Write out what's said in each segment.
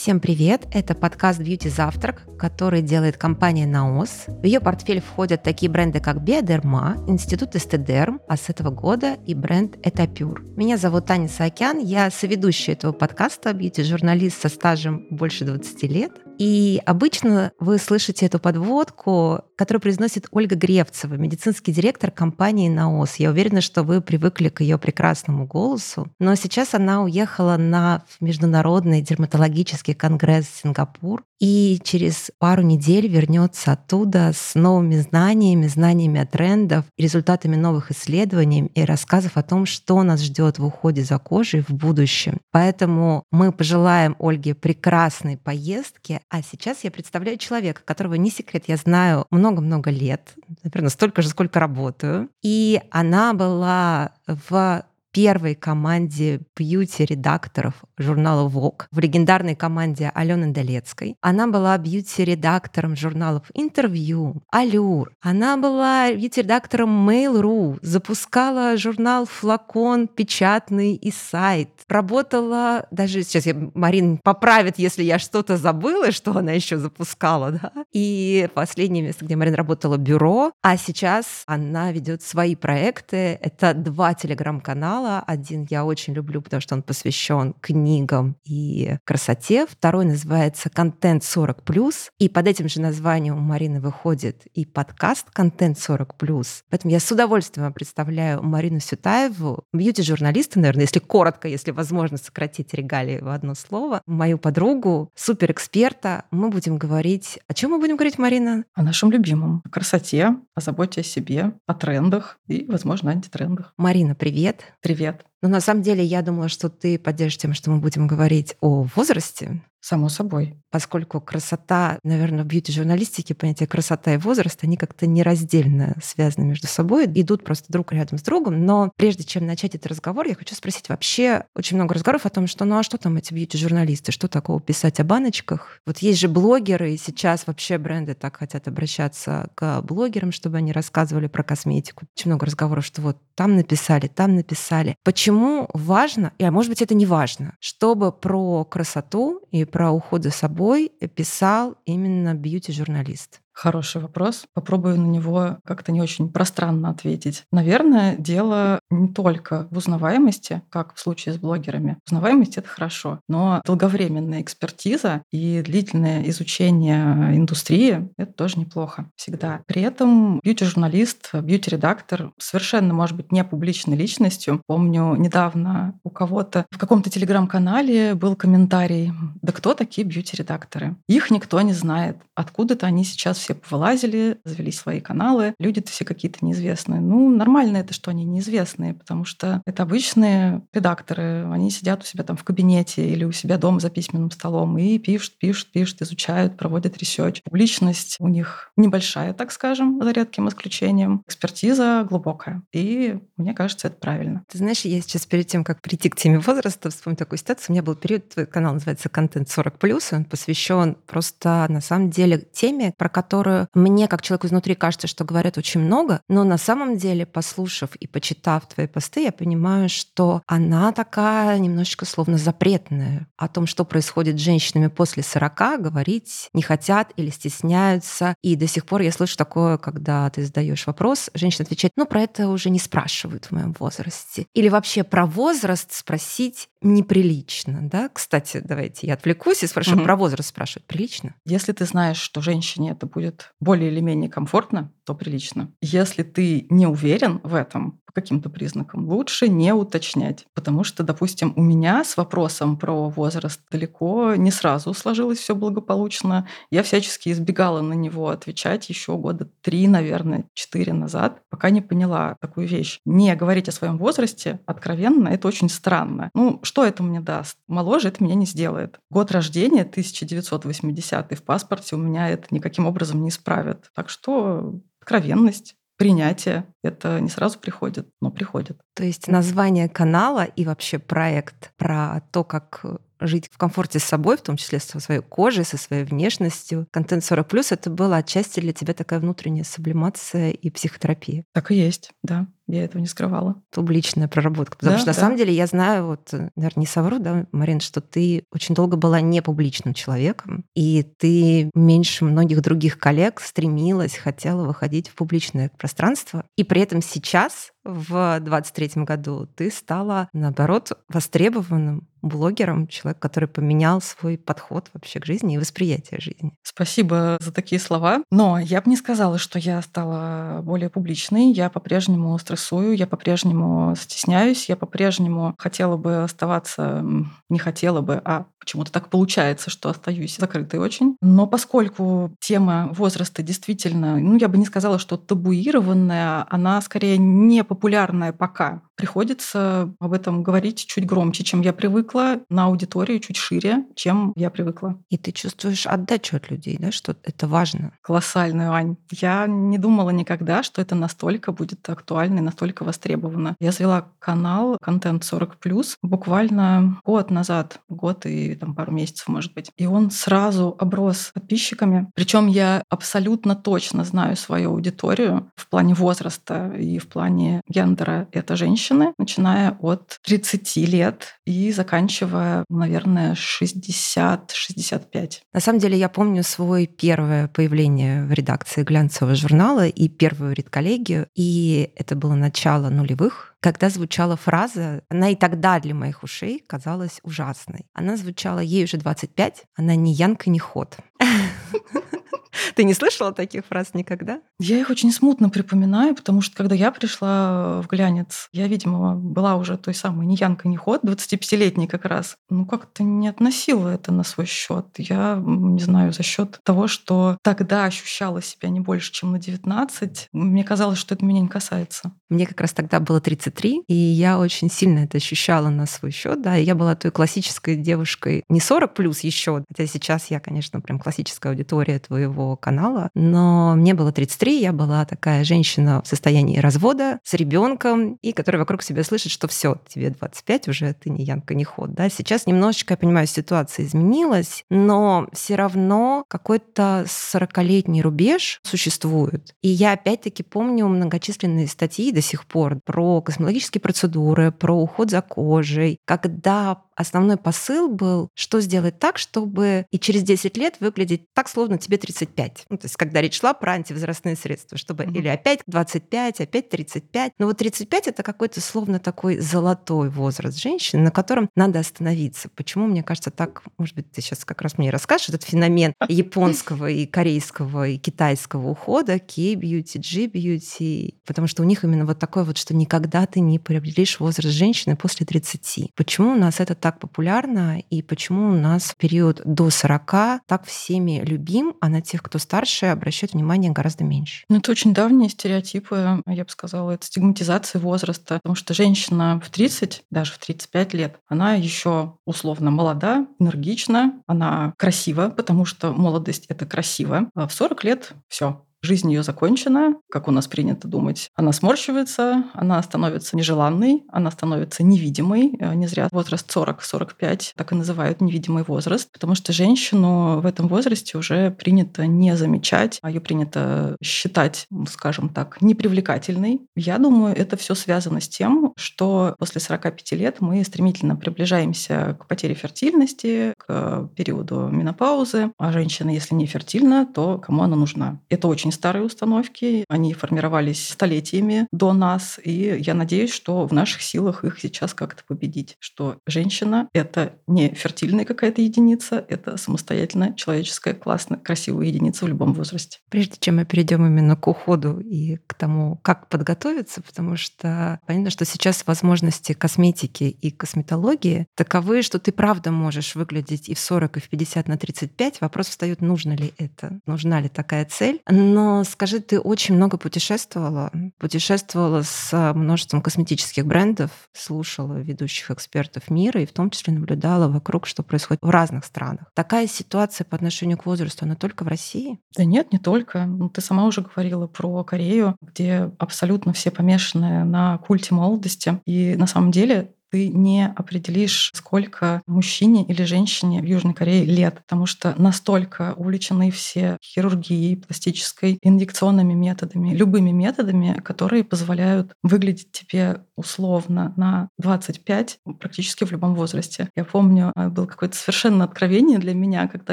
Всем привет! Это подкаст Beauty Завтрак, который делает компания Наос. В ее портфель входят такие бренды, как Биодерма, Институт Эстедерм, а с этого года и бренд Этапюр. Меня зовут Таня Саакян, я соведущая этого подкаста, бьюти-журналист со стажем больше 20 лет. И обычно вы слышите эту подводку, которую произносит Ольга Гревцева, медицинский директор компании «Наос». Я уверена, что вы привыкли к ее прекрасному голосу. Но сейчас она уехала на Международный дерматологический конгресс в Сингапур и через пару недель вернется оттуда с новыми знаниями, знаниями о трендах, результатами новых исследований и рассказов о том, что нас ждет в уходе за кожей в будущем. Поэтому мы пожелаем Ольге прекрасной поездки. А сейчас я представляю человека, которого не секрет, я знаю много-много лет, наверное, столько же, сколько работаю. И она была в первой команде бьюти-редакторов журнала Vogue, в легендарной команде Алены Долецкой. Она была бьюти-редактором журналов «Интервью», «Алюр». Она была бьюти-редактором Mail.ru, запускала журнал «Флакон» печатный и сайт. Работала, даже сейчас я, Марин поправит, если я что-то забыла, что она еще запускала, да? И последнее место, где Марин работала, бюро, а сейчас она ведет свои проекты. Это два телеграм-канала. Один я очень люблю, потому что он посвящен книгам и красоте. Второй называется «Контент 40+.» И под этим же названием у Марины выходит и подкаст «Контент 40+.» Поэтому я с удовольствием представляю Марину Сютаеву, бьюти-журналиста, наверное, если коротко, если возможно сократить регалии в одно слово, мою подругу, суперэксперта. Мы будем говорить... О чем мы будем говорить, Марина? О нашем любимом. О красоте, о заботе о себе, о трендах и, возможно, антитрендах. Марина, привет. Привет. Но на самом деле я думала, что ты поддержишь тем, что мы будем говорить о возрасте. Само собой. Поскольку красота, наверное, в бьюти-журналистике понятие красота и возраст, они как-то нераздельно связаны между собой, идут просто друг рядом с другом. Но прежде чем начать этот разговор, я хочу спросить вообще очень много разговоров о том, что ну а что там эти бьюти-журналисты, что такого писать о баночках? Вот есть же блогеры, и сейчас вообще бренды так хотят обращаться к блогерам, чтобы они рассказывали про косметику. Очень много разговоров, что вот там написали, там написали. Почему важно, и а может быть это не важно, чтобы про красоту и про уход за собой писал именно бьюти-журналист? Хороший вопрос. Попробую на него как-то не очень пространно ответить. Наверное, дело не только в узнаваемости, как в случае с блогерами. Узнаваемость — это хорошо, но долговременная экспертиза и длительное изучение индустрии — это тоже неплохо всегда. При этом бьюти-журналист, бьюти-редактор совершенно может быть не публичной личностью. Помню, недавно у кого-то в каком-то телеграм-канале был комментарий, да кто такие бьюти-редакторы? Их никто не знает. Откуда-то они сейчас все повылазили, завели свои каналы. Люди-то все какие-то неизвестные. Ну, нормально это, что они неизвестные, потому что это обычные редакторы. Они сидят у себя там в кабинете или у себя дома за письменным столом и пишут, пишут, пишут, изучают, проводят research. Публичность у них небольшая, так скажем, за редким исключением. Экспертиза глубокая. И мне кажется, это правильно. Ты знаешь, я сейчас перед тем, как прийти к теме возраста, вспомню такую ситуацию. У меня был период, твой канал называется «Контент 40+,» он посвящен просто, на самом деле, теме, про которую которую мне, как человеку изнутри, кажется, что говорят очень много, но на самом деле, послушав и почитав твои посты, я понимаю, что она такая немножечко словно запретная. О том, что происходит с женщинами после 40, говорить не хотят или стесняются. И до сих пор я слышу такое, когда ты задаешь вопрос, женщина отвечает, ну, про это уже не спрашивают в моем возрасте. Или вообще про возраст спросить неприлично, да? Кстати, давайте я отвлекусь и спрошу, угу. про возраст спрашивают. Прилично? Если ты знаешь, что женщине это будет более или менее комфортно, то прилично. Если ты не уверен в этом по каким-то признакам, лучше не уточнять. Потому что, допустим, у меня с вопросом про возраст далеко не сразу сложилось все благополучно. Я всячески избегала на него отвечать еще года три, наверное, четыре назад, пока не поняла такую вещь. Не говорить о своем возрасте откровенно, это очень странно. Ну, что это мне даст? Моложе это меня не сделает. Год рождения 1980 в паспорте у меня это никаким образом не исправит. Так что откровенность принятие. Это не сразу приходит, но приходит. То есть название канала и вообще проект про то, как жить в комфорте с собой, в том числе со своей кожей, со своей внешностью. Контент 40+, это было отчасти для тебя такая внутренняя сублимация и психотерапия. Так и есть, да. Я этого не скрывала. Публичная проработка. Потому да, что на да. самом деле я знаю, вот, наверное, не совру, да, Марин, что ты очень долго была не публичным человеком, и ты меньше многих других коллег стремилась, хотела выходить в публичное пространство. И при этом сейчас в 23 году ты стала, наоборот, востребованным блогером, человек, который поменял свой подход вообще к жизни и восприятие жизни. Спасибо за такие слова. Но я бы не сказала, что я стала более публичной. Я по-прежнему стрессую, я по-прежнему стесняюсь, я по-прежнему хотела бы оставаться, не хотела бы, а почему-то так получается, что остаюсь закрытой очень. Но поскольку тема возраста действительно, ну, я бы не сказала, что табуированная, она скорее не популярная пока. Приходится об этом говорить чуть громче, чем я привыкла, на аудиторию чуть шире, чем я привыкла. И ты чувствуешь отдачу от людей, да, что это важно? Колоссальную, Ань. Я не думала никогда, что это настолько будет актуально и настолько востребовано. Я завела канал «Контент 40+,» буквально год назад, год и там пару месяцев, может быть. И он сразу оброс подписчиками. Причем я абсолютно точно знаю свою аудиторию в плане возраста и в плане гендера. Это женщины, начиная от 30 лет и заканчивая, наверное, 60-65. На самом деле я помню свое первое появление в редакции глянцевого журнала и первую редколлегию, и это было начало нулевых, когда звучала фраза, она и тогда для моих ушей казалась ужасной. Она звучала ей уже 25, она не Янка, не ход. Ты не слышала таких фраз никогда? Я их очень смутно припоминаю, потому что когда я пришла в глянец, я, видимо, была уже той самой не Янка, не ход, 25-летней как раз. Ну, как-то не относила это на свой счет. Я, не знаю, за счет того, что тогда ощущала себя не больше, чем на 19, мне казалось, что это меня не касается. Мне как раз тогда было 33, и я очень сильно это ощущала на свой счет, да, и я была той классической девушкой, не 40 плюс еще, хотя сейчас я, конечно, прям классическая аудитория твоего канала, но мне было 33, я была такая женщина в состоянии развода с ребенком, и которая вокруг себя слышит, что все, тебе 25, уже ты не Янка, не ход, да. Сейчас немножечко, я понимаю, ситуация изменилась, но все равно какой-то 40-летний рубеж существует. И я опять-таки помню многочисленные статьи до сих пор про косметологические процедуры, про уход за кожей, когда основной посыл был, что сделать так, чтобы и через 10 лет выглядеть так, словно тебе 35. Ну, то есть, когда речь шла про антивозрастные средства, чтобы mm-hmm. или опять 25, опять 35. Но вот 35 это какой-то словно такой золотой возраст женщины, на котором надо остановиться. Почему, мне кажется, так, может быть, ты сейчас как раз мне расскажешь, этот феномен японского и корейского и китайского ухода, K-beauty, G-beauty, потому что у них именно вот такой вот, что никогда ты не приобретешь возраст женщины после 30. Почему у нас это так так популярно и почему у нас в период до 40 так всеми любим, а на тех, кто старше, обращают внимание гораздо меньше? Ну, это очень давние стереотипы, я бы сказала, это стигматизация возраста, потому что женщина в 30, даже в 35 лет, она еще условно молода, энергична, она красива, потому что молодость — это красиво, а в 40 лет все, жизнь ее закончена, как у нас принято думать. Она сморщивается, она становится нежеланной, она становится невидимой. Э, не зря возраст 40-45 так и называют невидимый возраст, потому что женщину в этом возрасте уже принято не замечать, а ее принято считать, скажем так, непривлекательной. Я думаю, это все связано с тем, что после 45 лет мы стремительно приближаемся к потере фертильности, к периоду менопаузы, а женщина, если не фертильна, то кому она нужна? Это очень очень старые установки, они формировались столетиями до нас, и я надеюсь, что в наших силах их сейчас как-то победить, что женщина — это не фертильная какая-то единица, это самостоятельная человеческая классная, красивая единица в любом возрасте. Прежде чем мы перейдем именно к уходу и к тому, как подготовиться, потому что понятно, что сейчас возможности косметики и косметологии таковы, что ты правда можешь выглядеть и в 40, и в 50 на 35. Вопрос встает, нужно ли это, нужна ли такая цель. Но но скажи, ты очень много путешествовала, путешествовала с множеством косметических брендов, слушала ведущих экспертов мира и в том числе наблюдала вокруг, что происходит в разных странах. Такая ситуация по отношению к возрасту, она только в России? Да нет, не только. Ну, ты сама уже говорила про Корею, где абсолютно все помешаны на культе молодости. И на самом деле ты не определишь, сколько мужчине или женщине в Южной Корее лет, потому что настолько увлечены все хирургией, пластической, инъекционными методами, любыми методами, которые позволяют выглядеть тебе условно на 25 практически в любом возрасте. Я помню, э, было какое-то совершенно откровение для меня, когда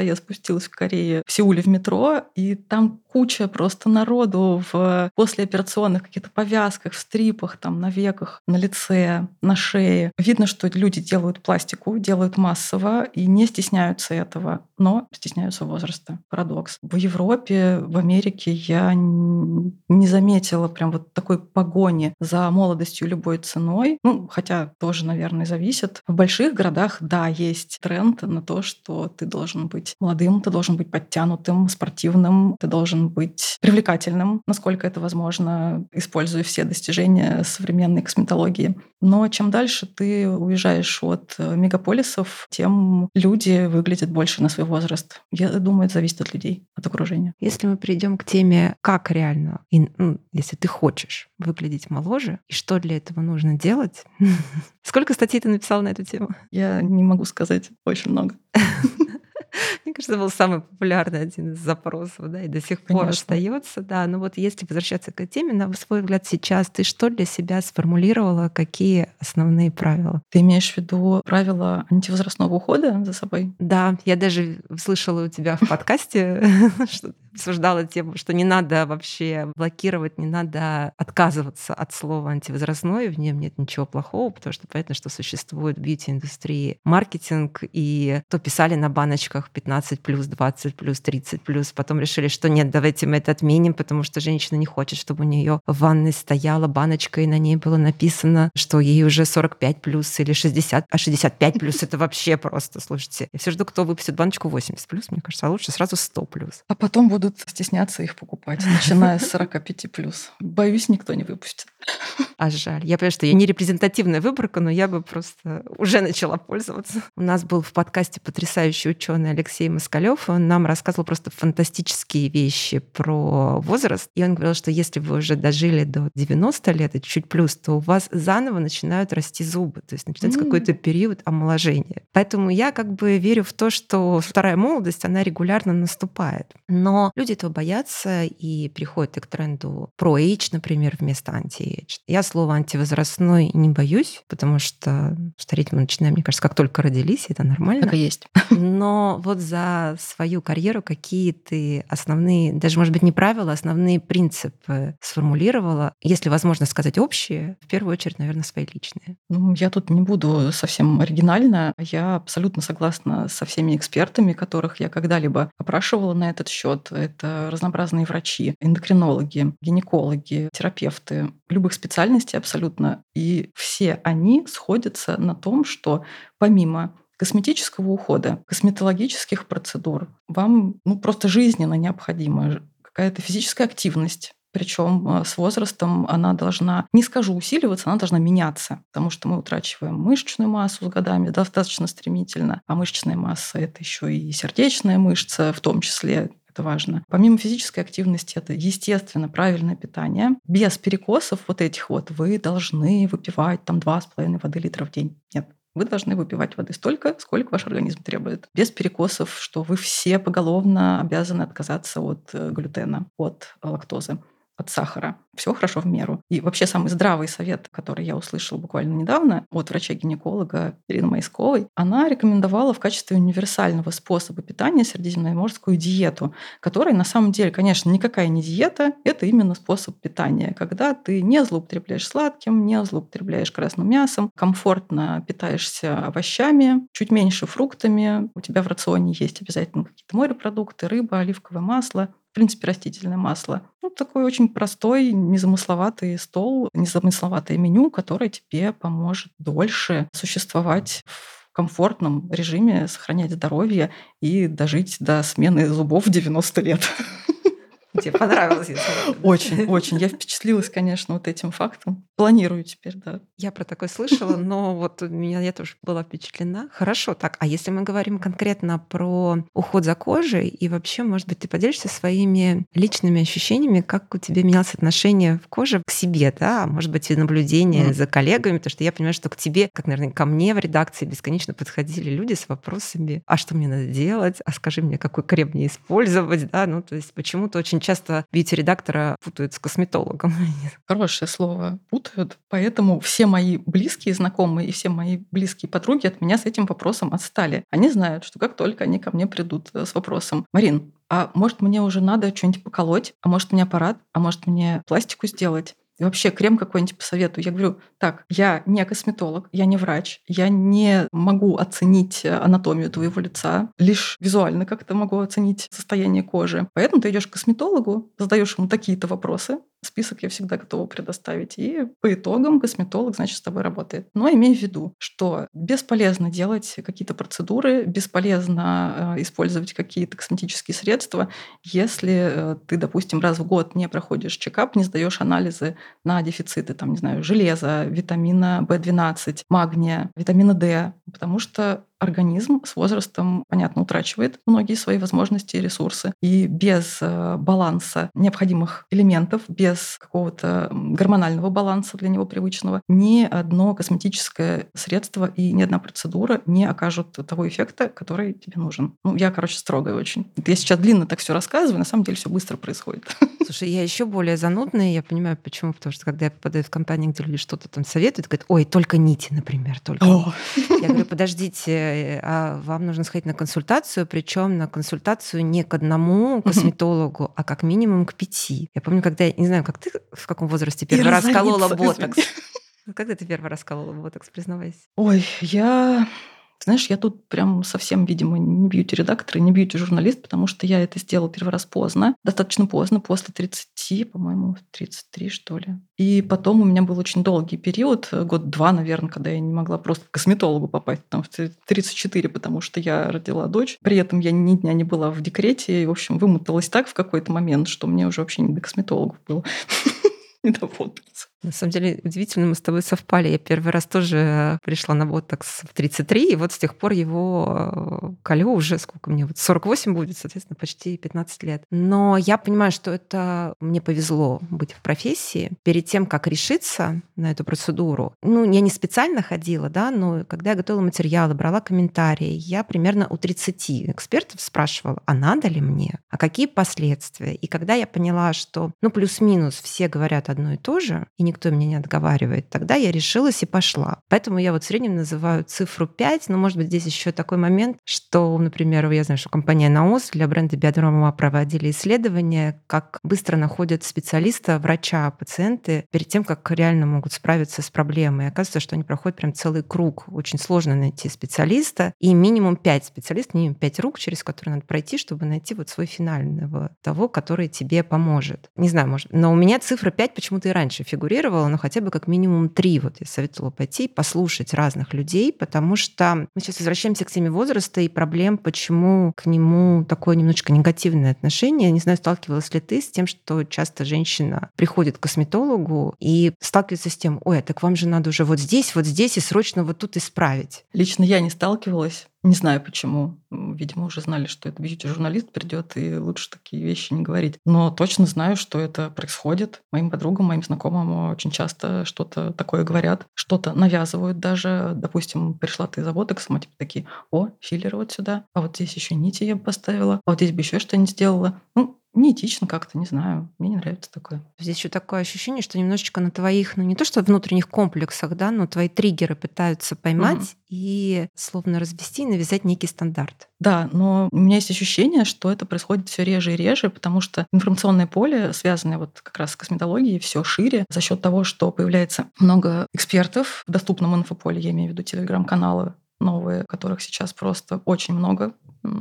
я спустилась в Корее, в Сеуле в метро, и там куча просто народу в послеоперационных каких-то повязках, в стрипах, там, на веках, на лице, на шее. Видно, что люди делают пластику, делают массово и не стесняются этого, но стесняются возраста. Парадокс. В Европе, в Америке я не заметила прям вот такой погони за молодостью любой ценой. Ну, хотя тоже, наверное, зависит. В больших городах, да, есть тренд на то, что ты должен быть молодым, ты должен быть подтянутым, спортивным, ты должен быть привлекательным, насколько это возможно, используя все достижения современной косметологии. Но чем дальше ты уезжаешь от мегаполисов, тем люди выглядят больше на свой возраст. Я думаю, это зависит от людей, от окружения. Если мы перейдем к теме, как реально, и, ну, если ты хочешь выглядеть моложе, и что для этого нужно делать, сколько статей ты написал на эту тему? Я не могу сказать очень много. Мне кажется, это был самый популярный один из запросов, да, и до сих пор остается, да. Но вот если возвращаться к теме, на свой взгляд сейчас, ты что для себя сформулировала, какие основные правила? Ты имеешь в виду правила антивозрастного ухода за собой? Да, я даже слышала у тебя в подкасте, что обсуждала тему, что не надо вообще блокировать, не надо отказываться от слова антивозрастной, в нем нет ничего плохого, потому что понятно, что существует в бьюти-индустрии маркетинг, и то писали на баночках 15 плюс, 20 плюс, 30 плюс, потом решили, что нет, давайте мы это отменим, потому что женщина не хочет, чтобы у нее в ванной стояла баночка, и на ней было написано, что ей уже 45 плюс или 60, а 65 плюс это вообще просто, слушайте. Я все жду, кто выпустит баночку 80 плюс, мне кажется, а лучше сразу 100 плюс. А потом буду будут стесняться их покупать, начиная с 45 плюс. Боюсь, никто не выпустит. А жаль. Я понимаю, что я не репрезентативная выборка, но я бы просто уже начала пользоваться. У нас был в подкасте потрясающий ученый Алексей Москалев. Он нам рассказывал просто фантастические вещи про возраст. И он говорил, что если вы уже дожили до 90 лет и чуть плюс, то у вас заново начинают расти зубы. То есть начинается mm. какой-то период омоложения. Поэтому я как бы верю в то, что вторая молодость, она регулярно наступает. Но люди этого боятся и приходят к тренду про age, например, вместо анти-age. Я слова антивозрастной не боюсь, потому что стареть мы начинаем, мне кажется, как только родились, это нормально. Так и есть. Но вот за свою карьеру какие ты основные, даже, может быть, не правила, основные принципы сформулировала, если возможно сказать общие, в первую очередь, наверное, свои личные. Ну, я тут не буду совсем оригинально. Я абсолютно согласна со всеми экспертами, которых я когда-либо опрашивала на этот счет это разнообразные врачи, эндокринологи, гинекологи, терапевты, любых специальностей абсолютно. И все они сходятся на том, что помимо косметического ухода, косметологических процедур, вам ну, просто жизненно необходима какая-то физическая активность, причем э, с возрастом она должна, не скажу усиливаться, она должна меняться, потому что мы утрачиваем мышечную массу с годами достаточно стремительно, а мышечная масса — это еще и сердечная мышца, в том числе это важно. Помимо физической активности, это, естественно, правильное питание. Без перекосов вот этих вот вы должны выпивать там 2,5 воды литра в день. Нет, вы должны выпивать воды столько, сколько ваш организм требует. Без перекосов, что вы все поголовно обязаны отказаться от э, глютена, от лактозы от сахара. Все хорошо в меру. И вообще самый здравый совет, который я услышала буквально недавно от врача-гинеколога Ирины Майсковой, она рекомендовала в качестве универсального способа питания средиземноморскую диету, которая на самом деле, конечно, никакая не диета, это именно способ питания, когда ты не злоупотребляешь сладким, не злоупотребляешь красным мясом, комфортно питаешься овощами, чуть меньше фруктами, у тебя в рационе есть обязательно какие-то морепродукты, рыба, оливковое масло, принципе, растительное масло. Ну, такой очень простой, незамысловатый стол, незамысловатое меню, которое тебе поможет дольше существовать в комфортном режиме, сохранять здоровье и дожить до смены зубов в 90 лет. Тебе понравилось? Очень, очень. Я впечатлилась, конечно, вот этим фактом. Планирую теперь, да. Я про такое слышала, но вот у меня я тоже была впечатлена. Хорошо, так, а если мы говорим конкретно про уход за кожей, и вообще, может быть, ты поделишься своими личными ощущениями, как у тебя менялось отношение в коже к себе, да, может быть, и наблюдение mm. за коллегами, потому что я понимаю, что к тебе, как, наверное, ко мне в редакции бесконечно подходили люди с вопросами, а что мне надо делать, а скажи мне, какой крем мне использовать, да, ну, то есть почему-то очень часто бьюти-редактора путают с косметологом. Хорошее слово. Путают. Поэтому все мои близкие знакомые и все мои близкие подруги от меня с этим вопросом отстали. Они знают, что как только они ко мне придут э, с вопросом, Марин, а может мне уже надо что-нибудь поколоть, а может мне аппарат, а может мне пластику сделать, и вообще крем какой-нибудь посоветую. Я говорю, так, я не косметолог, я не врач, я не могу оценить анатомию твоего лица, лишь визуально как-то могу оценить состояние кожи. Поэтому ты идешь к косметологу, задаешь ему такие-то вопросы, список я всегда готова предоставить. И по итогам косметолог, значит, с тобой работает. Но имей в виду, что бесполезно делать какие-то процедуры, бесполезно э, использовать какие-то косметические средства, если э, ты, допустим, раз в год не проходишь чекап, не сдаешь анализы на дефициты, там, не знаю, железа, витамина В12, магния, витамина D, потому что организм с возрастом, понятно, утрачивает многие свои возможности и ресурсы. И без э, баланса необходимых элементов, без какого-то гормонального баланса для него привычного, ни одно косметическое средство и ни одна процедура не окажут того эффекта, который тебе нужен. Ну, я, короче, строгая очень. Я сейчас длинно так все рассказываю, на самом деле все быстро происходит. Слушай, я еще более занудная, я понимаю, почему. Потому что когда я попадаю в компанию, где люди что-то там советуют, говорят, ой, только нити, например, только. О. Я говорю, подождите, а вам нужно сходить на консультацию, причем на консультацию не к одному косметологу, а как минимум к пяти. Я помню, когда, не знаю, как ты в каком возрасте первый раз колола ботокс. Когда ты первый раз колола ботокс, признавайся? Ой, я знаешь, я тут прям совсем, видимо, не бьюти-редактор и не бьюти-журналист, потому что я это сделала первый раз поздно, достаточно поздно, после 30, по-моему, 33, что ли. И потом у меня был очень долгий период, год-два, наверное, когда я не могла просто к косметологу попасть, там, в 34, потому что я родила дочь. При этом я ни дня не была в декрете, и, в общем, вымоталась так в какой-то момент, что мне уже вообще не до косметологов было. Не до на самом деле, удивительно, мы с тобой совпали. Я первый раз тоже пришла на ботокс в 33, и вот с тех пор его э, колю уже сколько мне, вот 48 будет, соответственно, почти 15 лет. Но я понимаю, что это мне повезло быть в профессии. Перед тем, как решиться на эту процедуру, ну, я не специально ходила, да, но когда я готовила материалы, брала комментарии, я примерно у 30 экспертов спрашивала, а надо ли мне, а какие последствия. И когда я поняла, что, ну, плюс-минус все говорят одно и то же, и никто меня не отговаривает, тогда я решилась и пошла. Поэтому я вот в среднем называю цифру 5, но может быть здесь еще такой момент, что, например, я знаю, что компания Наос для бренда Биодрома проводили исследования, как быстро находят специалиста, врача, пациенты перед тем, как реально могут справиться с проблемой. И оказывается, что они проходят прям целый круг. Очень сложно найти специалиста. И минимум 5 специалистов, минимум 5 рук, через которые надо пройти, чтобы найти вот свой финального того, который тебе поможет. Не знаю, может, но у меня цифра 5 почему-то и раньше фигурирует фигурировало, но хотя бы как минимум три. Вот я советовала пойти послушать разных людей, потому что мы сейчас возвращаемся к теме возраста и проблем, почему к нему такое немножечко негативное отношение. Не знаю, сталкивалась ли ты с тем, что часто женщина приходит к косметологу и сталкивается с тем, ой, а так вам же надо уже вот здесь, вот здесь и срочно вот тут исправить. Лично я не сталкивалась. Не знаю почему. Видимо, уже знали, что это бьюти-журналист придет, и лучше такие вещи не говорить. Но точно знаю, что это происходит. Моим подругам, моим знакомым очень часто что-то такое говорят, что-то навязывают даже. Допустим, пришла ты за ботоксом, а типа такие, о, филлер вот сюда, а вот здесь еще нити я бы поставила, а вот здесь бы еще что-нибудь сделала. Ну, неэтично как-то, не знаю. Мне не нравится такое. Здесь еще такое ощущение, что немножечко на твоих, ну не то что внутренних комплексах, да, но твои триггеры пытаются поймать угу. и словно развести и навязать некий стандарт. Да, но у меня есть ощущение, что это происходит все реже и реже, потому что информационное поле, связанное вот как раз с косметологией, все шире за счет того, что появляется много экспертов в доступном инфополе, я имею в виду телеграм-каналы, новые, которых сейчас просто очень много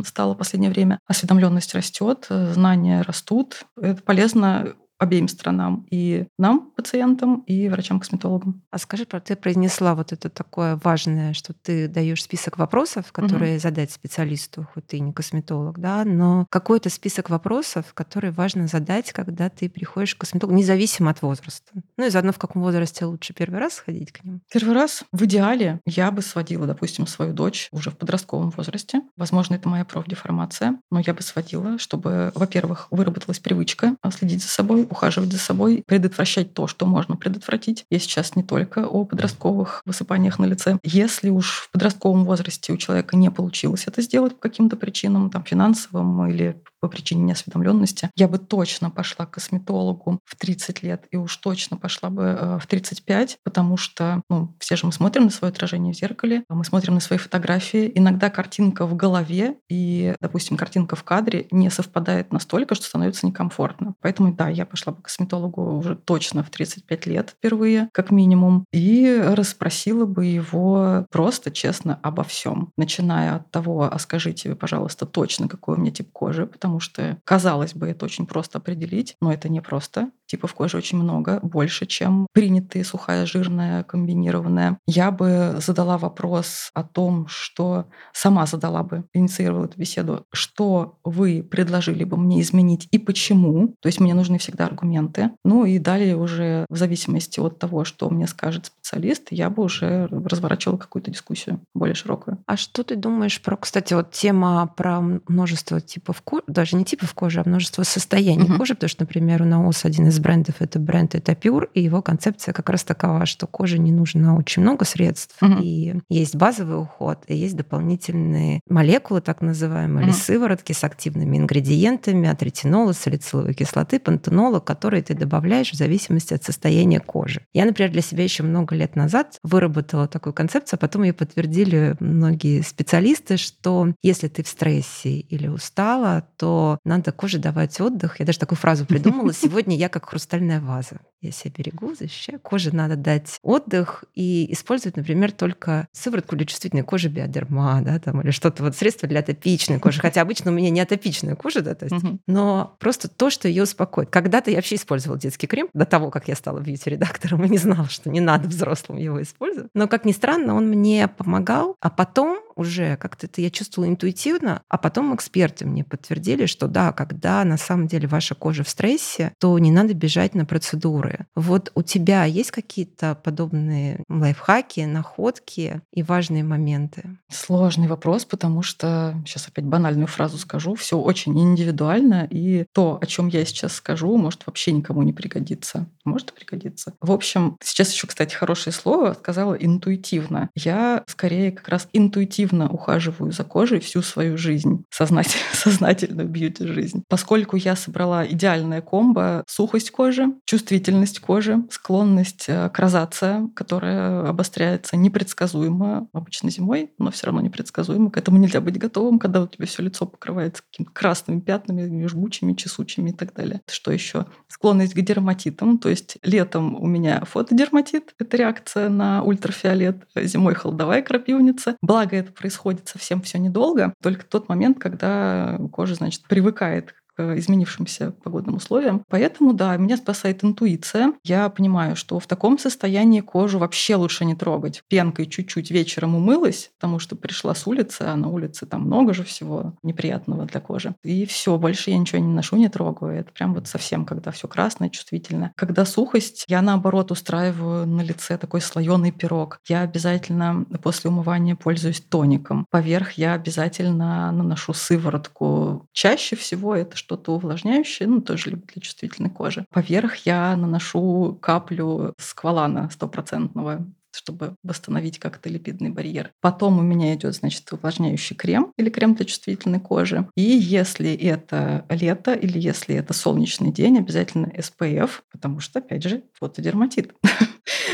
стало в последнее время. Осведомленность растет, знания растут. Это полезно обеим сторонам. И нам, пациентам, и врачам-косметологам. А скажи, ты произнесла вот это такое важное, что ты даешь список вопросов, которые угу. задать специалисту, хоть ты не косметолог, да, но какой-то список вопросов, которые важно задать, когда ты приходишь к косметологу, независимо от возраста. Ну и заодно в каком возрасте лучше первый раз сходить к ним? Первый раз в идеале я бы сводила, допустим, свою дочь уже в подростковом возрасте. Возможно, это моя профдеформация, но я бы сводила, чтобы, во-первых, выработалась привычка следить за собой, ухаживать за собой, предотвращать то, что можно предотвратить. Я сейчас не только о подростковых высыпаниях на лице. Если уж в подростковом возрасте у человека не получилось это сделать по каким-то причинам, там, финансовым или по причине неосведомленности, я бы точно пошла к косметологу в 30 лет и уж точно пошла бы э, в 35, потому что ну, все же мы смотрим на свое отражение в зеркале, мы смотрим на свои фотографии. Иногда картинка в голове и, допустим, картинка в кадре не совпадает настолько, что становится некомфортно. Поэтому, да, я пошла к косметологу уже точно в 35 лет впервые, как минимум, и расспросила бы его просто честно обо всем, начиная от того, а скажите вы, пожалуйста, точно, какой у меня тип кожи, потому что, казалось бы, это очень просто определить, но это не просто. Типов кожи очень много, больше, чем принятые сухая, жирная, комбинированная. Я бы задала вопрос о том, что сама задала бы, инициировала эту беседу, что вы предложили бы мне изменить и почему. То есть мне нужны всегда аргументы. Ну и далее уже в зависимости от того, что мне скажет специалист, я бы уже разворачивала какую-то дискуссию более широкую. А что ты думаешь про, кстати, вот тема про множество типов кожи, даже не типов кожи, а множество состояний угу. кожи, потому что, например, у Наос один из брендов это бренд Etapure, и его концепция как раз такова, что коже не нужно очень много средств, угу. и есть базовый уход, и есть дополнительные молекулы, так называемые, угу. или сыворотки с активными ингредиентами от ретинола, салициловой кислоты, пантенола, которые ты добавляешь в зависимости от состояния кожи. Я, например, для себя еще много лет назад выработала такую концепцию, а потом ее подтвердили многие специалисты, что если ты в стрессе или устала, то надо коже давать отдых. Я даже такую фразу придумала. Сегодня я как хрустальная ваза. Я себя берегу, защищаю. Коже надо дать отдых и использовать, например, только сыворотку для чувствительной кожи биодерма, да, там, или что-то вот средство для атопичной кожи. Хотя обычно у меня не атопичная кожа, да, то есть, но просто то, что ее успокоит. Когда-то я вообще использовала детский крем до того, как я стала бьюти-редактором и не знала, что не надо взрослым его использовать. Но, как ни странно, он мне помогал, а потом уже как-то это я чувствовала интуитивно, а потом эксперты мне подтвердили, что да, когда на самом деле ваша кожа в стрессе, то не надо бежать на процедуры. Вот у тебя есть какие-то подобные лайфхаки, находки и важные моменты? Сложный вопрос, потому что сейчас опять банальную фразу скажу, все очень индивидуально, и то, о чем я сейчас скажу, может вообще никому не пригодиться. Может пригодиться. В общем, сейчас еще, кстати, хорошее слово сказала интуитивно. Я скорее как раз интуитивно активно ухаживаю за кожей всю свою жизнь, сознательно, сознательную бьюти-жизнь. Поскольку я собрала идеальное комбо сухость кожи, чувствительность кожи, склонность э, к розация, которая обостряется непредсказуемо, обычно зимой, но все равно непредсказуемо. К этому нельзя быть готовым, когда у тебя все лицо покрывается какими-то красными пятнами, жгучими, чесучими и так далее. Что еще? Склонность к дерматитам, то есть летом у меня фотодерматит, это реакция на ультрафиолет, зимой холодовая крапивница. Благо это происходит совсем все недолго, только тот момент, когда кожа, значит, привыкает к изменившимся погодным условиям. Поэтому, да, меня спасает интуиция. Я понимаю, что в таком состоянии кожу вообще лучше не трогать. Пенкой чуть-чуть вечером умылась, потому что пришла с улицы, а на улице там много же всего неприятного для кожи. И все, больше я ничего не ношу, не трогаю. Это прям вот совсем, когда все красное, чувствительно. Когда сухость, я наоборот устраиваю на лице такой слоеный пирог. Я обязательно после умывания пользуюсь тоником. Поверх я обязательно наношу сыворотку. Чаще всего это что-то увлажняющее, ну, тоже либо для чувствительной кожи. Поверх я наношу каплю сквалана стопроцентного чтобы восстановить как-то липидный барьер. Потом у меня идет, значит, увлажняющий крем или крем для чувствительной кожи. И если это лето или если это солнечный день, обязательно SPF, потому что, опять же, фотодерматит.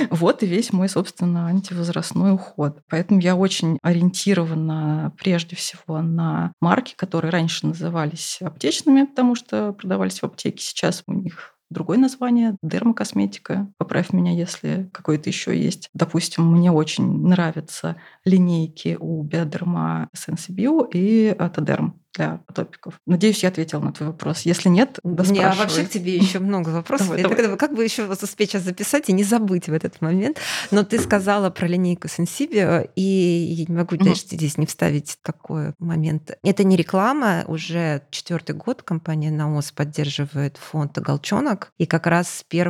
Вот и весь мой, собственно, антивозрастной уход. Поэтому я очень ориентирована прежде всего на марки, которые раньше назывались аптечными, потому что продавались в аптеке. Сейчас у них другое название – дермокосметика. Поправь меня, если какое-то еще есть. Допустим, мне очень нравятся линейки у Биодерма Sensibio и Атодерм. Для топиков. Надеюсь, я ответила на твой вопрос. Если нет, Не, а вообще к тебе еще много вопросов. Давай, давай. Как, как бы еще вас успеть сейчас записать и не забыть в этот момент? Но ты сказала про линейку Sensibio, и я не могу даже здесь не вставить такой момент. Это не реклама, уже четвертый год компания Наос поддерживает фонд «Оголчонок», и как раз с 1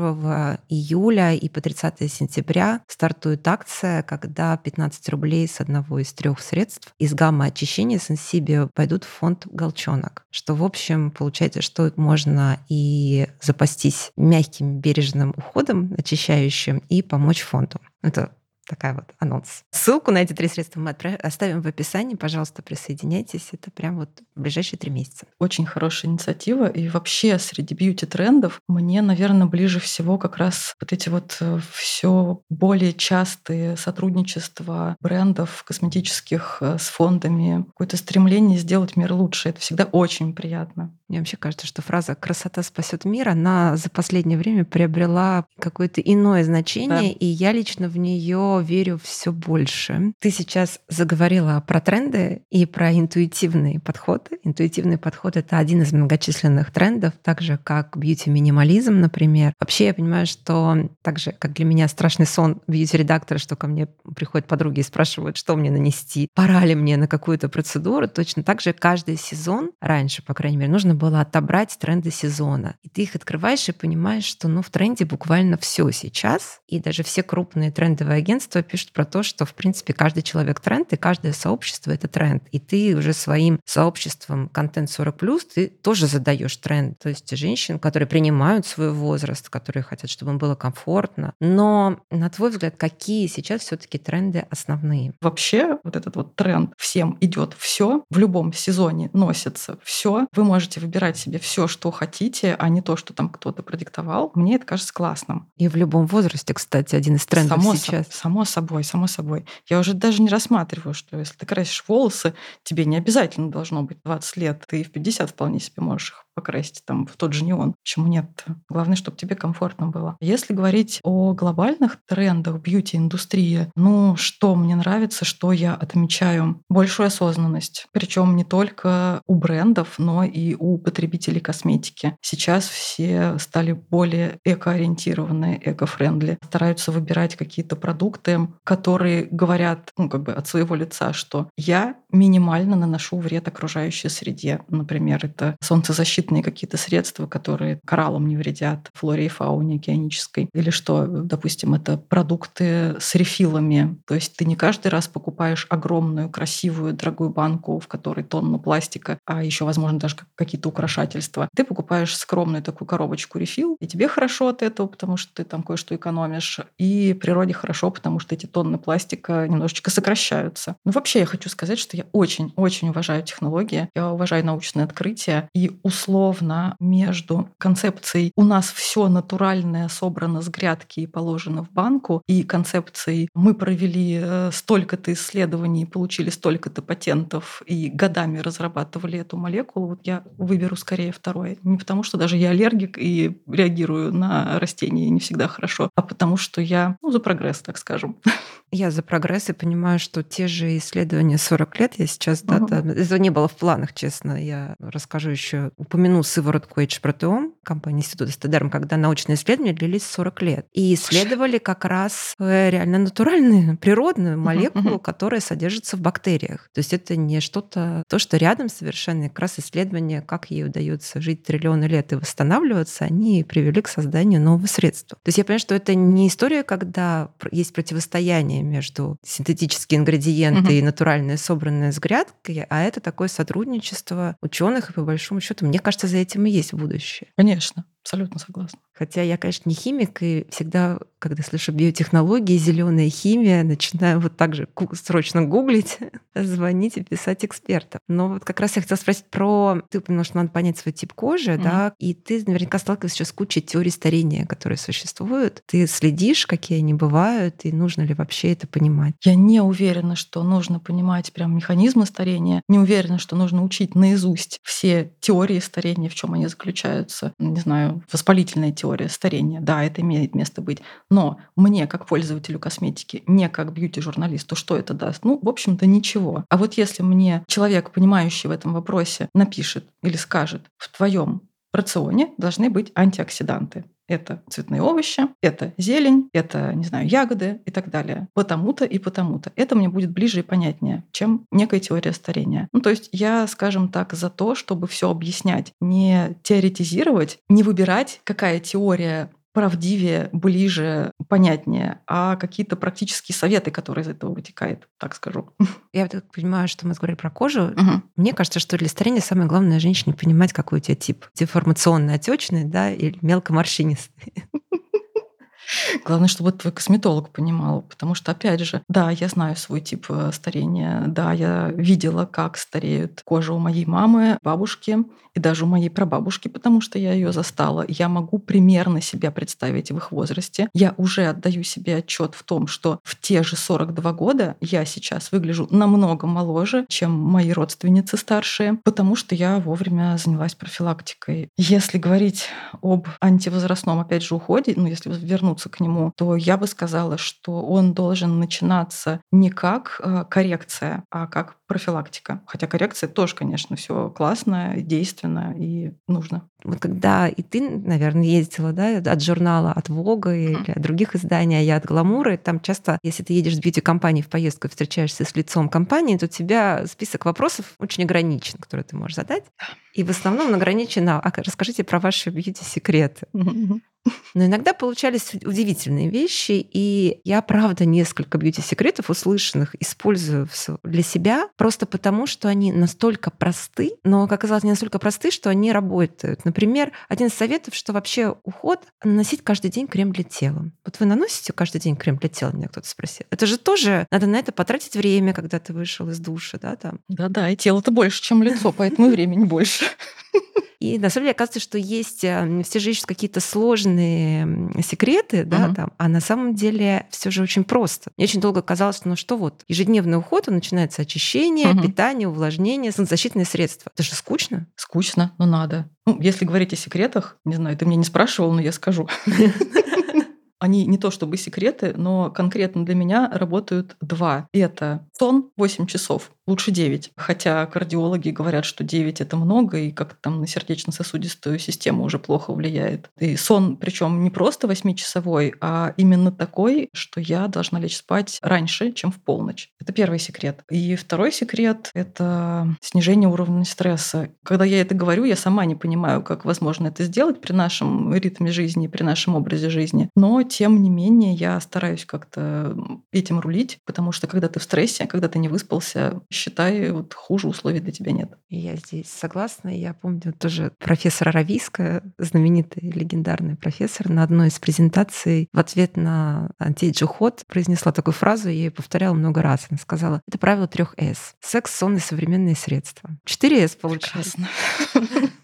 июля и по 30 сентября стартует акция, когда 15 рублей с одного из трех средств из гаммы очищения Sensibio пойдут в фонд «Голчонок», что, в общем, получается, что можно и запастись мягким бережным уходом очищающим и помочь фонду. Это такая вот анонс. Ссылку на эти три средства мы оставим в описании. Пожалуйста, присоединяйтесь. Это прям вот в ближайшие три месяца. Очень хорошая инициатива. И вообще среди бьюти-трендов мне, наверное, ближе всего как раз вот эти вот э, все более частые сотрудничества брендов косметических э, с фондами, какое-то стремление сделать мир лучше. Это всегда очень приятно. Мне вообще кажется, что фраза «красота спасет мир», она за последнее время приобрела какое-то иное значение, да. и я лично в нее верю все больше. Ты сейчас заговорила про тренды и про интуитивные подходы. Интуитивный подход — это один из многочисленных трендов, так же, как бьюти-минимализм, например. Вообще я понимаю, что так же, как для меня страшный сон бьюти-редактора, что ко мне приходят подруги и спрашивают, что мне нанести, пора ли мне на какую-то процедуру, точно так же каждый сезон, раньше, по крайней мере, нужно было отобрать тренды сезона. И ты их открываешь и понимаешь, что ну, в тренде буквально все сейчас. И даже все крупные трендовые агентства пишут про то, что, в принципе, каждый человек тренд, и каждое сообщество — это тренд. И ты уже своим сообществом контент 40+, ты тоже задаешь тренд. То есть женщин, которые принимают свой возраст, которые хотят, чтобы им было комфортно. Но, на твой взгляд, какие сейчас все таки тренды основные? Вообще, вот этот вот тренд «всем идет все», в любом сезоне носится все. Вы можете выбирать себе все, что хотите, а не то, что там кто-то продиктовал. Мне это кажется классным. И в любом возрасте, кстати, один из трендов само сейчас. Со, само собой, само собой. Я уже даже не рассматриваю, что если ты красишь волосы, тебе не обязательно должно быть 20 лет. Ты в 50 вполне себе можешь их покрасить там в тот же неон. Почему нет? Главное, чтобы тебе комфортно было. Если говорить о глобальных трендах бьюти-индустрии, ну, что мне нравится, что я отмечаю? Большую осознанность. Причем не только у брендов, но и у потребителей косметики. Сейчас все стали более экоориентированные, эко-френдли. Стараются выбирать какие-то продукты, которые говорят, ну, как бы от своего лица, что я минимально наношу вред окружающей среде. Например, это солнцезащита защитные какие-то средства, которые кораллам не вредят, флоре и фауне океанической. Или что, допустим, это продукты с рефилами. То есть ты не каждый раз покупаешь огромную, красивую, дорогую банку, в которой тонна пластика, а еще, возможно, даже какие-то украшательства. Ты покупаешь скромную такую коробочку рефил, и тебе хорошо от этого, потому что ты там кое-что экономишь, и природе хорошо, потому что эти тонны пластика немножечко сокращаются. Ну, вообще, я хочу сказать, что я очень-очень уважаю технологии, я уважаю научные открытия, и условия условно между концепцией «у нас все натуральное собрано с грядки и положено в банку» и концепцией «мы провели э, столько-то исследований, получили столько-то патентов и годами разрабатывали эту молекулу», вот я выберу скорее второе. Не потому, что даже я аллергик и реагирую на растения не всегда хорошо, а потому что я ну, за прогресс, так скажем. Я за прогресс и понимаю, что те же исследования 40 лет я сейчас, да, да, это не было в планах, честно. Я расскажу еще, упомяну сыворотку H-протеом компании Института Стедерм, когда научные исследования длились 40 лет. И исследовали как раз э, реально натуральную, природную молекулу, которая содержится в бактериях. То есть это не что-то, то, что рядом совершенно, как раз исследования, как ей удается жить триллионы лет и восстанавливаться, они привели к созданию нового средства. То есть я понимаю, что это не история, когда есть противостояние между синтетические ингредиенты и натуральное собранное с грядкой, а это такое сотрудничество ученых, и по большому счету, мне кажется, за этим и есть будущее. Конечно. Абсолютно согласна. Хотя я, конечно, не химик, и всегда, когда слышу биотехнологии, зеленая химия, начинаю вот так же срочно гуглить, звонить и писать экспертам. Но вот как раз я хотела спросить про... Ты упомянула, что надо понять свой тип кожи, mm-hmm. да, и ты наверняка сталкиваешься сейчас с кучей теорий старения, которые существуют. Ты следишь, какие они бывают, и нужно ли вообще это понимать? Я не уверена, что нужно понимать прям механизмы старения, не уверена, что нужно учить наизусть все теории старения, в чем они заключаются. Не знаю, воспалительная теория старения. Да, это имеет место быть. Но мне, как пользователю косметики, не как бьюти-журналисту, что это даст? Ну, в общем-то, ничего. А вот если мне человек, понимающий в этом вопросе, напишет или скажет, в твоем рационе должны быть антиоксиданты. Это цветные овощи, это зелень, это, не знаю, ягоды и так далее. Потому-то и потому-то. Это мне будет ближе и понятнее, чем некая теория старения. Ну, то есть я, скажем так, за то, чтобы все объяснять, не теоретизировать, не выбирать, какая теория правдивее, ближе, понятнее, а какие-то практические советы, которые из этого вытекают, так скажу. Я так понимаю, что мы говорили про кожу. Угу. Мне кажется, что для старения самое главное женщине понимать, какой у тебя тип. Деформационный, отечный, да, или мелкоморщинистый. Главное, чтобы твой косметолог понимал, потому что, опять же, да, я знаю свой тип э, старения, да, я видела, как стареют кожа у моей мамы, бабушки и даже у моей прабабушки, потому что я ее застала. Я могу примерно себя представить в их возрасте. Я уже отдаю себе отчет в том, что в те же 42 года я сейчас выгляжу намного моложе, чем мои родственницы старшие, потому что я вовремя занялась профилактикой. Если говорить об антивозрастном, опять же, уходе, ну, если вернуться к нему, то я бы сказала, что он должен начинаться не как э, коррекция, а как профилактика. Хотя коррекция тоже, конечно, все классно, действенно и нужно. Вот когда и ты, наверное, ездила да, от журнала, от Вога или от других изданий, а я от Гламура, там часто, если ты едешь с бьюти-компанией в поездку и встречаешься с лицом компании, то у тебя список вопросов очень ограничен, которые ты можешь задать. И в основном он ограничен, а расскажите про ваши бьюти-секреты. Но иногда получались удивительные вещи, и я, правда, несколько бьюти-секретов услышанных использую для себя, просто потому, что они настолько просты, но, как оказалось, не настолько просты, что они работают. Например, один из советов, что вообще уход — наносить каждый день крем для тела. Вот вы наносите каждый день крем для тела, меня кто-то спросил. Это же тоже, надо на это потратить время, когда ты вышел из душа, да, там. Да-да, и тело-то больше, чем лицо, поэтому времени больше. И на самом деле оказывается, что есть э, все же ищут какие-то сложные секреты, да, uh-huh. там, а на самом деле все же очень просто. Мне очень долго казалось, что ну что вот, ежедневный уход, он начинается очищение, uh-huh. питание, увлажнение, солнцезащитные средства. Это же скучно. Скучно, но надо. Ну, если говорить о секретах, не знаю, ты меня не спрашивал, но я скажу. Они не то чтобы секреты, но конкретно для меня работают два. Это сон 8 часов лучше 9. Хотя кардиологи говорят, что 9 это много, и как там на сердечно-сосудистую систему уже плохо влияет. И сон, причем не просто 8-часовой, а именно такой, что я должна лечь спать раньше, чем в полночь. Это первый секрет. И второй секрет — это снижение уровня стресса. Когда я это говорю, я сама не понимаю, как возможно это сделать при нашем ритме жизни, при нашем образе жизни. Но, тем не менее, я стараюсь как-то этим рулить, потому что когда ты в стрессе, когда ты не выспался, считай, вот хуже условий для тебя нет. Я здесь согласна. Я помню тоже профессора Равийска, знаменитый легендарный профессор, на одной из презентаций в ответ на антиэйдж уход произнесла такую фразу, я ее повторяла много раз. Она сказала, это правило трех С. Секс, сон и современные средства. Четыре С получается.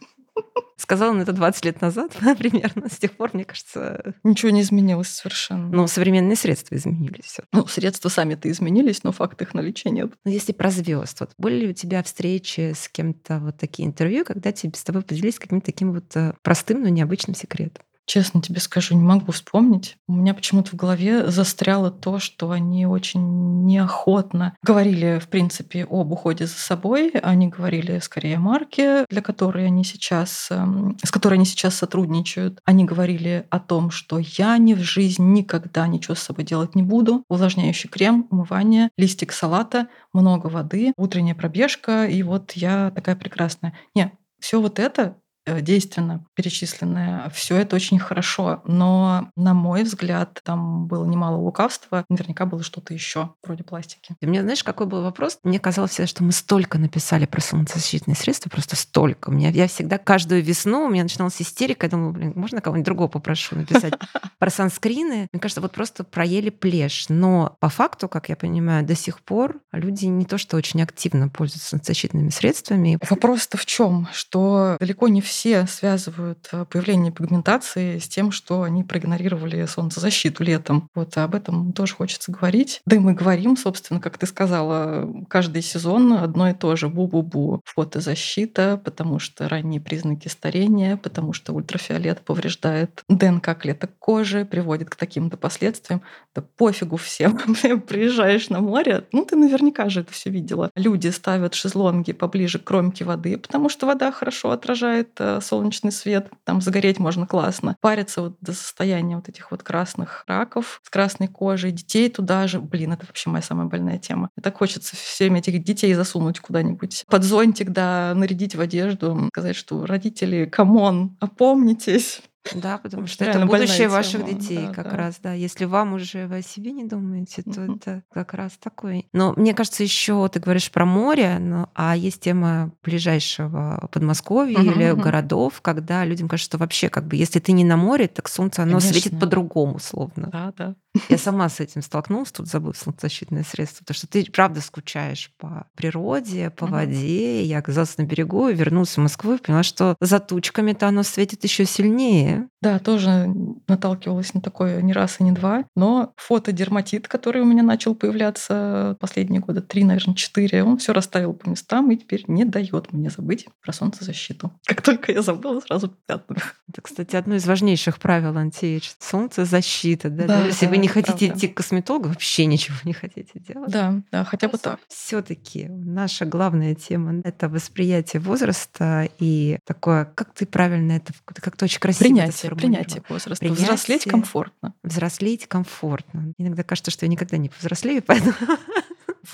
Сказала он это 20 лет назад примерно. С тех пор, мне кажется... Ничего не изменилось совершенно. Ну, современные средства изменились. Ну, средства сами-то изменились, но факт их наличия нет. Но если про звезд, вот были ли у тебя встречи с кем-то, вот такие интервью, когда тебе с тобой поделились каким-то таким вот э, простым, но необычным секретом? Честно тебе скажу, не могу вспомнить. У меня почему-то в голове застряло то, что они очень неохотно говорили, в принципе, об уходе за собой. Они говорили скорее о марке, для которой они сейчас, эм, с которой они сейчас сотрудничают. Они говорили о том, что я ни в жизни никогда ничего с собой делать не буду. Увлажняющий крем, умывание, листик салата, много воды, утренняя пробежка, и вот я такая прекрасная. Не, все вот это действенно перечисленное. Все это очень хорошо, но, на мой взгляд, там было немало лукавства. Наверняка было что-то еще вроде пластики. И мне, знаешь, какой был вопрос? Мне казалось всегда, что мы столько написали про солнцезащитные средства, просто столько. У меня, я всегда каждую весну у меня начиналась истерика. Я думала, блин, можно кого-нибудь другого попрошу написать про санскрины? Мне кажется, вот просто проели плешь. Но по факту, как я понимаю, до сих пор люди не то что очень активно пользуются солнцезащитными средствами. Вопрос-то в чем? Что далеко не все все связывают э, появление пигментации с тем, что они проигнорировали солнцезащиту летом. Вот об этом тоже хочется говорить. Да и мы говорим, собственно, как ты сказала, каждый сезон одно и то же. Бу-бу-бу. Фотозащита, потому что ранние признаки старения, потому что ультрафиолет повреждает ДНК клеток кожи, приводит к таким-то последствиям. Да пофигу всем. Приезжаешь на море, ну ты наверняка же это все видела. Люди ставят шезлонги поближе к кромке воды, потому что вода хорошо отражает э, солнечный свет, там загореть можно классно. Парятся вот до состояния вот этих вот красных раков с красной кожей, детей туда же. Блин, это вообще моя самая больная тема. И так хочется всеми этих детей засунуть куда-нибудь под зонтик, да, нарядить в одежду, сказать, что родители, come on, опомнитесь. Да, потому что это будущее ваших тема. детей да, как да. раз, да. Если вам уже вы о себе не думаете, то mm-hmm. это как раз такой. Но мне кажется, еще ты говоришь про море, но, а есть тема ближайшего Подмосковья mm-hmm. или городов, когда людям кажется, что вообще как бы, если ты не на море, так солнце, оно Конечно. светит по-другому, словно. Да, да. Я сама с этим столкнулась, тут забыв солнцезащитное средство, потому что ты правда скучаешь по природе, по mm-hmm. воде. Я оказалась на берегу, вернулась в Москву и поняла, что за тучками-то оно светит еще сильнее. Да, тоже наталкивалась на такое не раз и не два. Но фотодерматит, который у меня начал появляться последние года три, наверное, четыре, он все расставил по местам и теперь не дает мне забыть про солнцезащиту. Как только я забыла, сразу пятна. Это, кстати, одно из важнейших правил анти солнцезащита. Да? Да, Если да, вы не хотите правда. идти к косметологу, вообще ничего не хотите делать. Да, да, хотя бы так. Все-таки наша главная тема это восприятие возраста и такое, как ты правильно это, как-то очень красиво принятие, принятие возраста. Принятие, взрослеть комфортно. Взрослеть комфортно. Иногда кажется, что я никогда не повзрослею, поэтому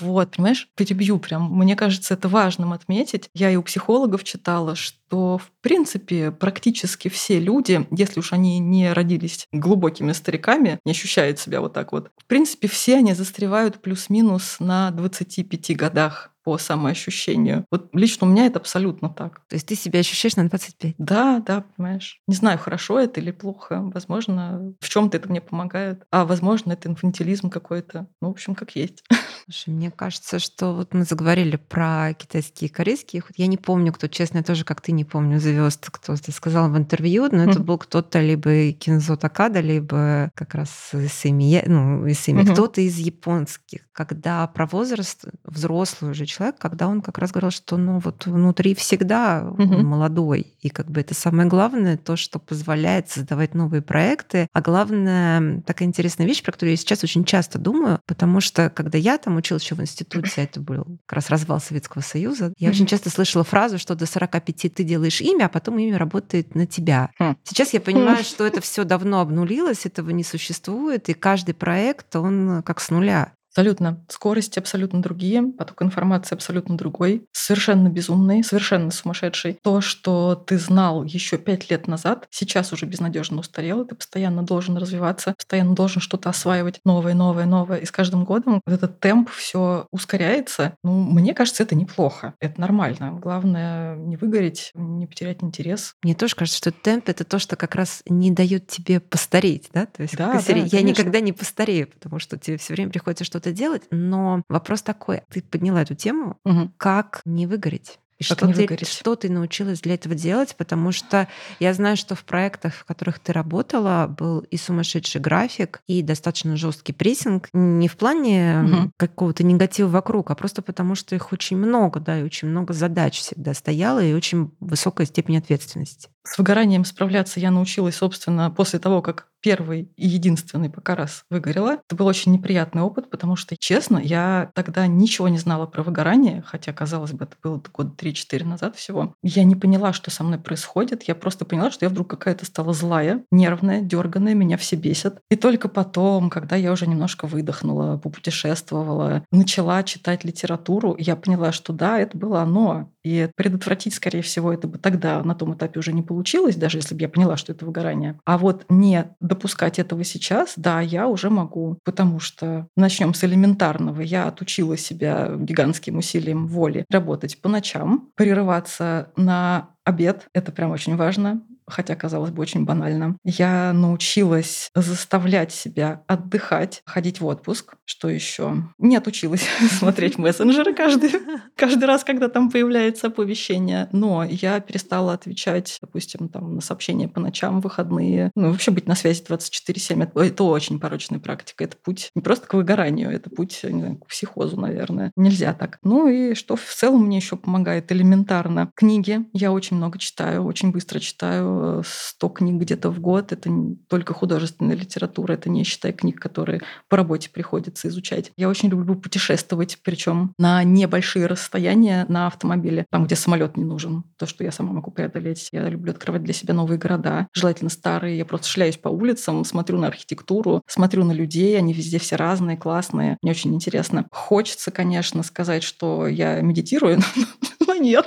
вот, понимаешь, перебью прям. Мне кажется, это важным отметить. Я и у психологов читала, что, в принципе, практически все люди, если уж они не родились глубокими стариками, не ощущают себя вот так вот, в принципе, все они застревают плюс-минус на 25 годах по самоощущению. Вот лично у меня это абсолютно так. То есть ты себя ощущаешь на 25? Да, да, понимаешь. Не знаю, хорошо это или плохо. Возможно, в чем то это мне помогает. А возможно, это инфантилизм какой-то. Ну, в общем, как есть. Слушай, мне кажется, что вот мы заговорили про китайские и корейские. Я не помню, кто, честно, я тоже как ты не помню звезд, кто ты сказал в интервью, но mm-hmm. это был кто-то либо Кинзо Такада, либо как раз из Ими, ну, из Ими, mm-hmm. кто-то из японских. Когда про возраст взрослый уже человек, когда он как раз говорил, что ну вот внутри всегда угу. он молодой. И как бы это самое главное, то, что позволяет создавать новые проекты. А главное, такая интересная вещь, про которую я сейчас очень часто думаю, потому что когда я там училась еще в институте, это был как раз развал Советского Союза, я очень часто слышала фразу, что до 45 ты делаешь имя, а потом имя работает на тебя. Хм. Сейчас я понимаю, что это все давно обнулилось, этого не существует, и каждый проект, он как с нуля. Абсолютно. Скорости абсолютно другие, поток информации абсолютно другой, совершенно безумный, совершенно сумасшедший. То, что ты знал еще пять лет назад, сейчас уже безнадежно устарело, ты постоянно должен развиваться, постоянно должен что-то осваивать новое, новое, новое. И с каждым годом этот темп все ускоряется. Ну, мне кажется, это неплохо, это нормально. Главное не выгореть, не потерять интерес. Мне тоже кажется, что темп — это то, что как раз не дает тебе постареть, да? То есть, да, да, я никогда не постарею, потому что тебе все время приходится что-то что-то делать, но вопрос такой, ты подняла эту тему, угу. как не выгореть? И как что, ты, что ты научилась для этого делать? Потому что я знаю, что в проектах, в которых ты работала, был и сумасшедший график, и достаточно жесткий прессинг. Не в плане угу. какого-то негатива вокруг, а просто потому, что их очень много, да, и очень много задач всегда стояло, и очень высокая степень ответственности. С выгоранием справляться я научилась, собственно, после того, как первый и единственный пока раз выгорела. Это был очень неприятный опыт, потому что, честно, я тогда ничего не знала про выгорание, хотя, казалось бы, это было года 3-4 назад всего. Я не поняла, что со мной происходит. Я просто поняла, что я вдруг какая-то стала злая, нервная, дерганная, меня все бесят. И только потом, когда я уже немножко выдохнула, попутешествовала, начала читать литературу, я поняла, что да, это было оно. И предотвратить, скорее всего, это бы тогда на том этапе уже не получилось, даже если бы я поняла, что это выгорание. А вот не допускать этого сейчас, да, я уже могу, потому что начнем с элементарного. Я отучила себя гигантским усилием воли работать по ночам, прерываться на обед. Это прям очень важно хотя, казалось бы, очень банально. Я научилась заставлять себя отдыхать, ходить в отпуск. Что еще? Не отучилась смотреть мессенджеры каждый, каждый раз, когда там появляется оповещение. Но я перестала отвечать, допустим, там, на сообщения по ночам, выходные. Ну, вообще быть на связи 24-7 это, это очень порочная практика. Это путь не просто к выгоранию, это путь не знаю, к психозу, наверное. Нельзя так. Ну и что в целом мне еще помогает элементарно. Книги. Я очень много читаю, очень быстро читаю. 100 книг где-то в год. Это не только художественная литература, это не считая книг, которые по работе приходится изучать. Я очень люблю путешествовать, причем на небольшие расстояния на автомобиле, там, где самолет не нужен. То, что я сама могу преодолеть. Я люблю открывать для себя новые города, желательно старые. Я просто шляюсь по улицам, смотрю на архитектуру, смотрю на людей, они везде все разные, классные. Мне очень интересно. Хочется, конечно, сказать, что я медитирую, но нет.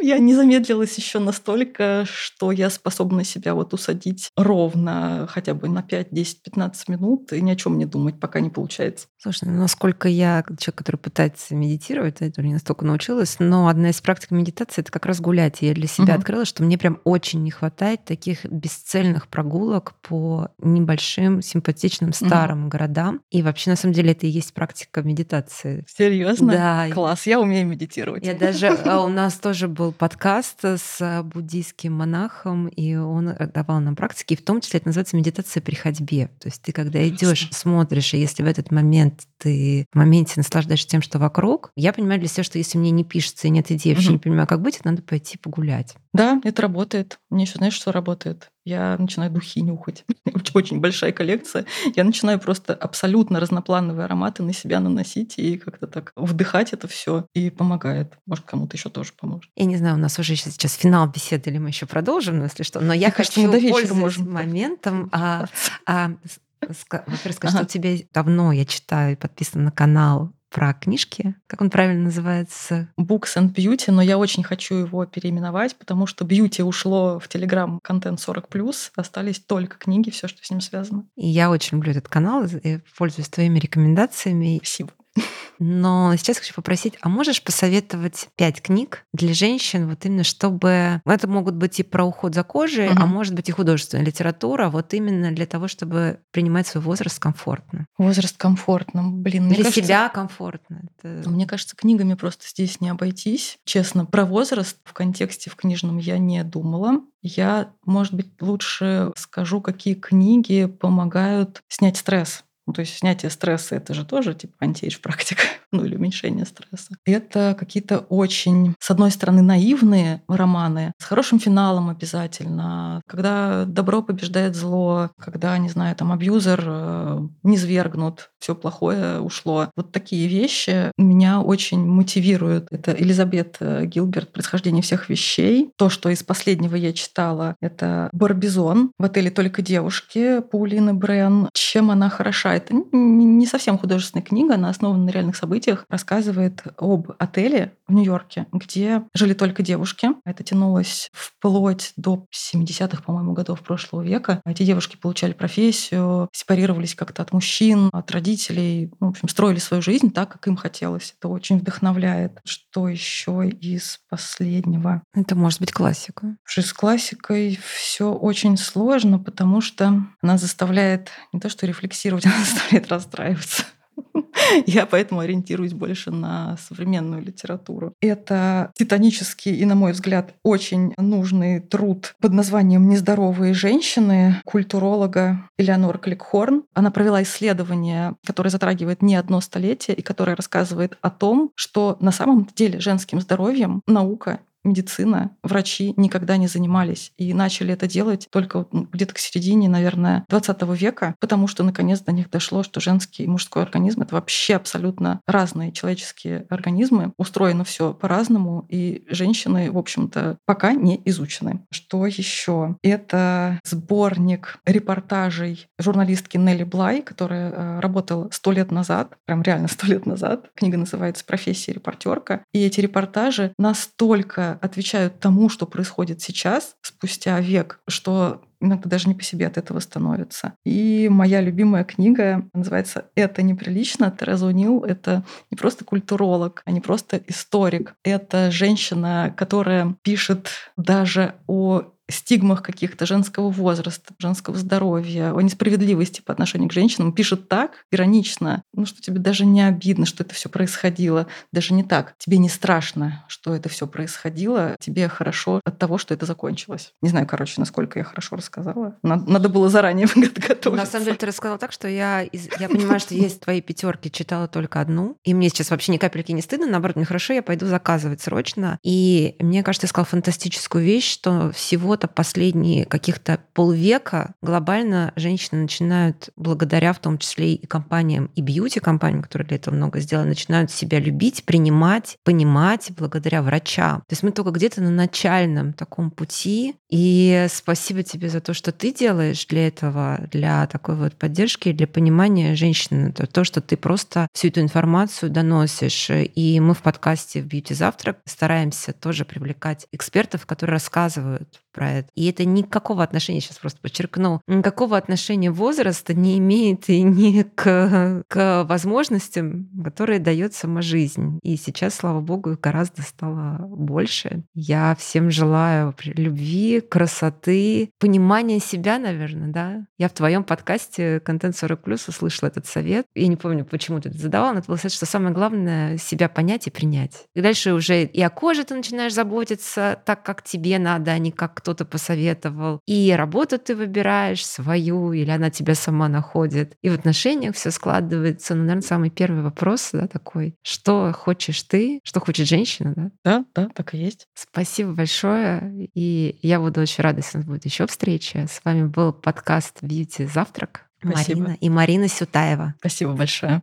Я не замедлилась еще настолько, что я способна себя вот усадить ровно хотя бы на 5, 10, 15 минут и ни о чем не думать, пока не получается. Слушай, ну, насколько я человек, который пытается медитировать, я не настолько научилась, но одна из практик медитации — это как раз гулять. Я для себя угу. открыла, что мне прям очень не хватает таких бесцельных прогулок по небольшим, симпатичным, старым угу. городам. И вообще, на самом деле, это и есть практика медитации. Серьезно? Да. Класс, я умею медитировать. Я даже... А, у нас тоже был подкаст с буддийским монахом, и он давал нам практики, и в том числе это называется медитация при ходьбе. То есть ты, когда идешь, смотришь, и если в этот момент ты в моменте наслаждаешься тем, что вокруг, я понимаю для себя, что если мне не пишется и нет идеи, вообще не понимаю, как быть, надо пойти погулять. Да, это работает. Мне еще знаешь, что работает? Я начинаю духи нюхать. Очень большая коллекция. Я начинаю просто абсолютно разноплановые ароматы на себя наносить и как-то так вдыхать это все и помогает. Может, кому-то еще тоже поможет. Я не знаю, у нас уже сейчас финал беседы, или мы еще продолжим, но если что. Но я Мне хочу до вечера можем моментом а, а, во-первых, ага. что у тебя давно, я читаю, подписан на канал про книжки, как он правильно называется? Books and Beauty, но я очень хочу его переименовать, потому что Beauty ушло в Telegram контент 40+, остались только книги, все, что с ним связано. И я очень люблю этот канал, и пользуюсь твоими рекомендациями. Спасибо. Но сейчас хочу попросить, а можешь посоветовать пять книг для женщин, вот именно чтобы... Это могут быть и про уход за кожей, угу. а может быть и художественная литература, вот именно для того, чтобы принимать свой возраст комфортно. Возраст комфортно, блин. Для кажется, себя комфортно. Это... Мне кажется, книгами просто здесь не обойтись. Честно, про возраст в контексте в книжном я не думала. Я, может быть, лучше скажу, какие книги помогают снять стресс ну, то есть снятие стресса это же тоже типа антиэйдж практика, ну или уменьшение стресса. Это какие-то очень, с одной стороны, наивные романы с хорошим финалом обязательно, когда добро побеждает зло, когда, не знаю, там абьюзер э, не свергнут, все плохое ушло. Вот такие вещи меня очень мотивируют. Это Элизабет э, Гилберт «Происхождение всех вещей». То, что из последнего я читала, это «Барбизон» в отеле «Только девушки» Паулины Брен. Чем она хороша? Это не совсем художественная книга, она основана на реальных событиях, рассказывает об отеле в Нью-Йорке, где жили только девушки. Это тянулось вплоть до 70-х, по-моему, годов прошлого века. Эти девушки получали профессию, сепарировались как-то от мужчин, от родителей, ну, в общем, строили свою жизнь так, как им хотелось. Это очень вдохновляет. Что еще из последнего? Это может быть классика. С классикой все очень сложно, потому что она заставляет не то что рефлексировать, она заставляет расстраиваться. Я поэтому ориентируюсь больше на современную литературу. Это титанический и, на мой взгляд, очень нужный труд под названием «Нездоровые женщины» культуролога Элеонор Кликхорн. Она провела исследование, которое затрагивает не одно столетие и которое рассказывает о том, что на самом деле женским здоровьем наука медицина, врачи никогда не занимались и начали это делать только где-то к середине, наверное, 20 века, потому что наконец до них дошло, что женский и мужской организм — это вообще абсолютно разные человеческие организмы. Устроено все по-разному, и женщины, в общем-то, пока не изучены. Что еще? Это сборник репортажей журналистки Нелли Блай, которая э, работала сто лет назад, прям реально сто лет назад. Книга называется «Профессия репортерка». И эти репортажи настолько отвечают тому, что происходит сейчас, спустя век, что иногда даже не по себе от этого становится. И моя любимая книга называется «Это неприлично». Тереза Нил — это не просто культуролог, а не просто историк. Это женщина, которая пишет даже о стигмах каких-то женского возраста, женского здоровья, о несправедливости по отношению к женщинам, пишет так иронично, ну что тебе даже не обидно, что это все происходило, даже не так. Тебе не страшно, что это все происходило, тебе хорошо от того, что это закончилось. Не знаю, короче, насколько я хорошо рассказала. Надо, надо было заранее готовиться. На самом деле ты рассказала так, что я, из, я понимаю, что есть твои пятерки, читала только одну, и мне сейчас вообще ни капельки не стыдно, наоборот, мне хорошо, я пойду заказывать срочно. И мне кажется, ты сказал фантастическую вещь, что всего-то последние каких-то полвека глобально женщины начинают, благодаря в том числе и компаниям, и бьюти-компаниям, которые для этого много сделали, начинают себя любить, принимать, понимать благодаря врачам. То есть мы только где-то на начальном таком пути. И спасибо тебе за то, что ты делаешь для этого, для такой вот поддержки, для понимания женщины. Это то, что ты просто всю эту информацию доносишь. И мы в подкасте в Beauty Завтрак стараемся тоже привлекать экспертов, которые рассказывают про это. И это никакого отношения, сейчас просто подчеркну, никакого отношения возраста не имеет и ни к, к возможностям, которые дает сама жизнь. И сейчас, слава богу, гораздо стало больше. Я всем желаю любви, красоты, понимания себя, наверное, да. Я в твоем подкасте «Контент 40+,» услышала этот совет. Я не помню, почему ты это задавал, но это было сказать, что самое главное — себя понять и принять. И дальше уже и о коже ты начинаешь заботиться так, как тебе надо, а не как кто-то посоветовал. И работу ты выбираешь свою, или она тебя сама находит. И в отношениях все складывается. Ну, наверное, самый первый вопрос, да, такой. Что хочешь ты? Что хочет женщина, да? Да, да, так и есть. Спасибо большое. И я буду очень рада, если у нас будет еще встреча. С вами был подкаст «Бьюти Завтрак». Спасибо. Марина и Марина Сютаева. Спасибо большое.